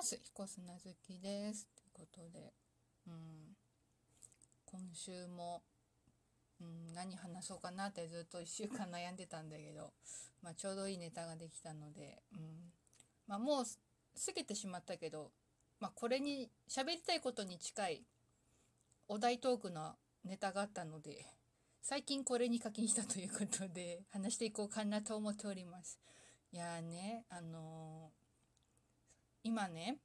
ます。彦砂好きです。ということで、うん、今週も、うん、何話そうかなってずっと1週間悩んでたんだけど、まあ、ちょうどいいネタができたので、うんまあ、もう過ぎてしまったけど、まあ、これに喋りたいことに近いお題トークのネタがあったので、最近これに課金したということで話していこうかなと思っております。いやーね、あのー、今ね、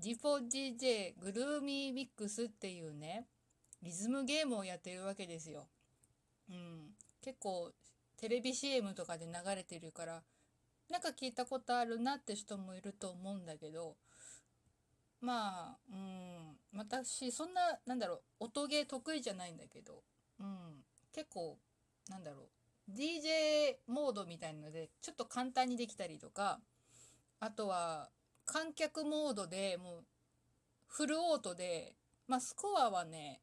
G4DJ グルーミーミックスっていうね、リズムゲームをやってるわけですよ。うん。結構テレビ CM とかで流れてるから、なんか聞いたことあるなって人もいると思うんだけど、まあ、うん、私、そんな、なんだろう、音ゲー得意じゃないんだけど、うん、結構、なんだろう、DJ モードみたいなので、ちょっと簡単にできたりとか、あとは、観客モードでもうフルオートで、まあスコアはね、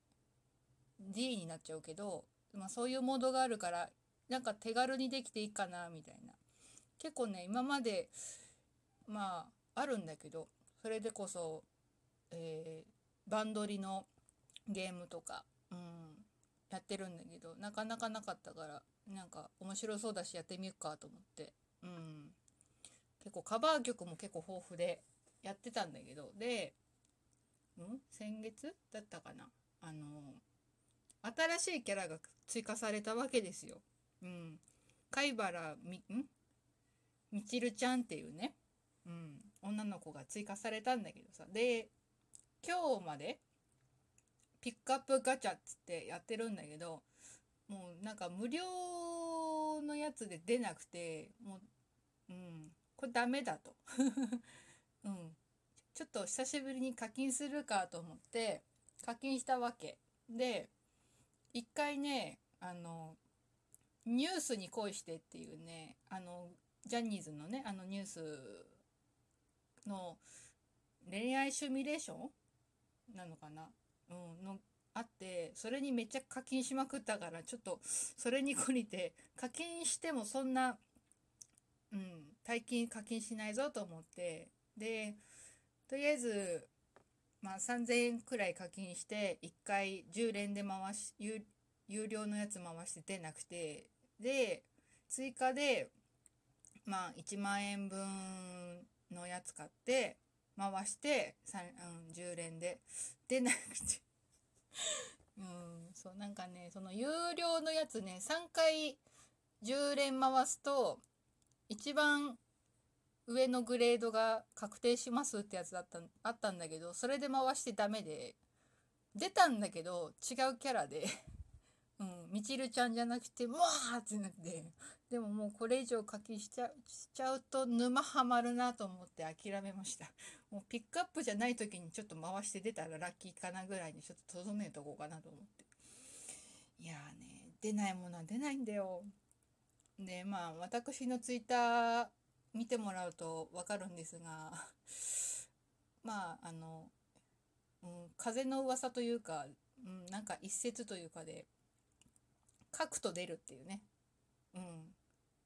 D になっちゃうけど、まあそういうモードがあるから、なんか手軽にできていいかな、みたいな。結構ね、今まで、まあ、あるんだけど、それでこそ、えー、バンドリのゲームとか、うん、やってるんだけど、なかなかなかったから、なんか面白そうだしやってみようかと思って、うん。結構カバー曲も結構豊富でやってたんだけど、で、ん？先月だったかな？あの、新しいキャラが追加されたわけですよ。うん。貝原み、ん？みちるちゃんっていうね、うん、女の子が追加されたんだけどさ。で、今日まで、ピックアップガチャっつってやってるんだけど、もうなんか無料のやつで出なくて、もう、うん、これダメだと。うん。ちょっと久しぶりに課金するかと思って課金したわけ。で、一回ね、あの、ニュースに恋してっていうね、あの、ジャニーズのね、あのニュースの恋愛シミュレーション？なのかな？うん、の、あって、それにめっちゃ課金しまくったから、ちょっと、それに懲りて、課金してもそんな、うん、大金課金しないぞと思って、で、とりあえず、まあ3000円くらい課金して、1回10連で回し、有有料のやつ回して出なくて、で、追加で、まあ1万円分のやつ買って、回して、うん、10連で。出なくて うん、そう、なんかね、その有料のやつね、3回10連回すと、一番上のグレードが確定しますってやつだったあったんだけどそれで回してダメで出たんだけど違うキャラで うんみちるちゃんじゃなくてわーってなってでももうこれ以上課金しちゃしちゃうと沼ハマるなと思って諦めました。もうピックアップじゃない時にちょっと回して出たらラッキーかなぐらいにちょっととどめとこうかなと思って。いやーね出ないものは出ないんだよ。でまあ私のツイッター見てもらうと分かるんですが まああの、うん、風の噂というか、うん、なんか一説というかで書くと出るっていうね、うん、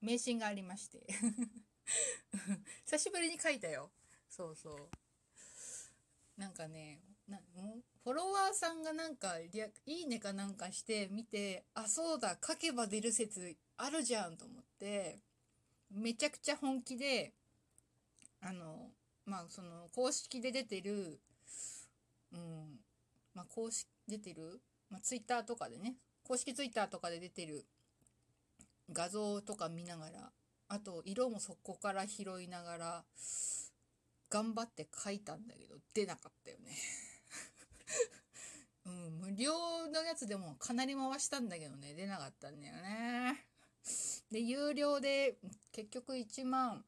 迷信がありまして。久しぶりに書いたよ。そうそう。なんかねなフォロワーさんがなんかいいねかなんかして見てあそうだ書けば出る説あるじゃんと思って、めちゃくちゃ本気で、あの、まあ、その、公式で出てる、うん、まあ、公式、出てる、まあ、ツイッターとかでね、公式ツイッターとかで出てる画像とか見ながら、あと、色もそこから拾いながら、頑張って書いたんだけど、出なかったよね。うん、無料のやつでもかなり回したんだけどね、出なかったんだよね。で、有料で結局1万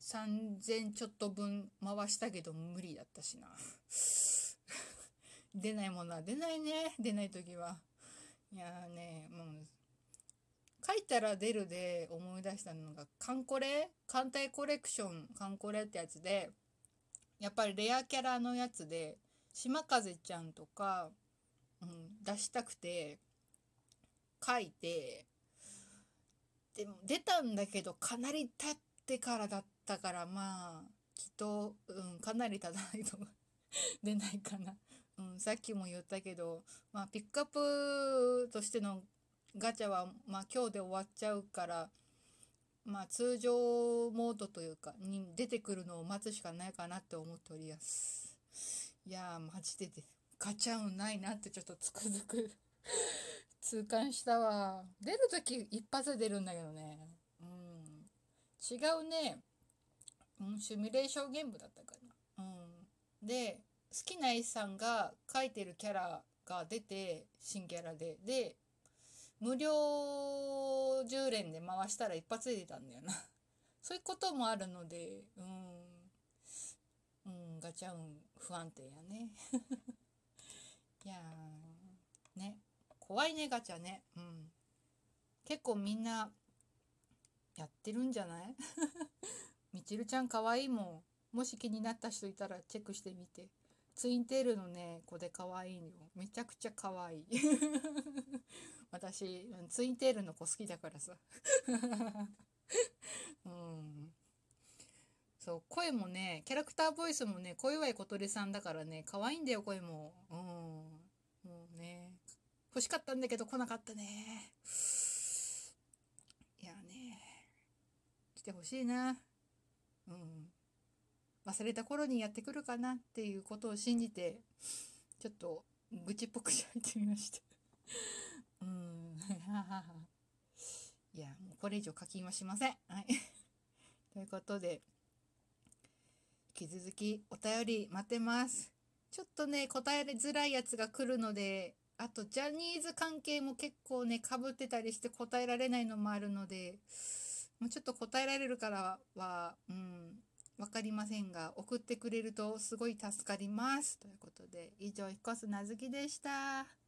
3000ちょっと分回したけど無理だったしな。出ないものは出ないね。出ない時は。いやーね、もう、書いたら出るで思い出したのが、カンコレ？艦隊コレクションカンコレってやつで、やっぱりレアキャラのやつで、島風ちゃんとか、うん、出したくて、書いて、でも出たんだけどかなり経ってからだったからまあきっと、うん、かなり足らないと 出ないかな。うん、さっきも言ったけど、まあ、ピックアップとしてのガチャは、まあ、今日で終わっちゃうから、まあ、通常モードというか、に出てくるのを待つしかないかなって思っております。いやー、マジで、ガチャ運ないなってちょっとつくづく痛感したわ。出るとき一発で出るんだけどね。うん。違うね。うん、シミュレーションゲームだったかな。うん。で、好きな絵さんが描いてるキャラが出て、新キャラで。で、無料10連で回したら一発で出たんだよな。そういうこともあるので、うん。うん、ガチャ運不安定やね。いやー、怖いね、ガチャね。うん。結構みんな、やってるんじゃない？みちるちゃんかわいいもん。もし気になった人いたらチェックしてみて。ツインテールのね、子で可愛いのよ。めちゃくちゃ可愛い。私、ツインテールの子好きだからさ。うん。そう、声もね、キャラクターボイスもね、小岩井小鳥さんだからね、可愛いんだよ、声も。うん。欲しかったんだけど来なかったね。いやね、来てほしいな。うん。忘れた頃にやってくるかなっていうことを信じて、ちょっと愚痴っぽくしゃいてみました。うん。いや、もうこれ以上課金はしません。はい。ということで、引き続きお便り待ってます。ちょっとね、答えづらいやつが来るので、あと、ジャニーズ関係も結構ね、かぶってたりして答えられないのもあるので、もうちょっと答えられるからは、うん、わかりませんが、送ってくれるとすごい助かります。ということで、以上、彦須なずきでした。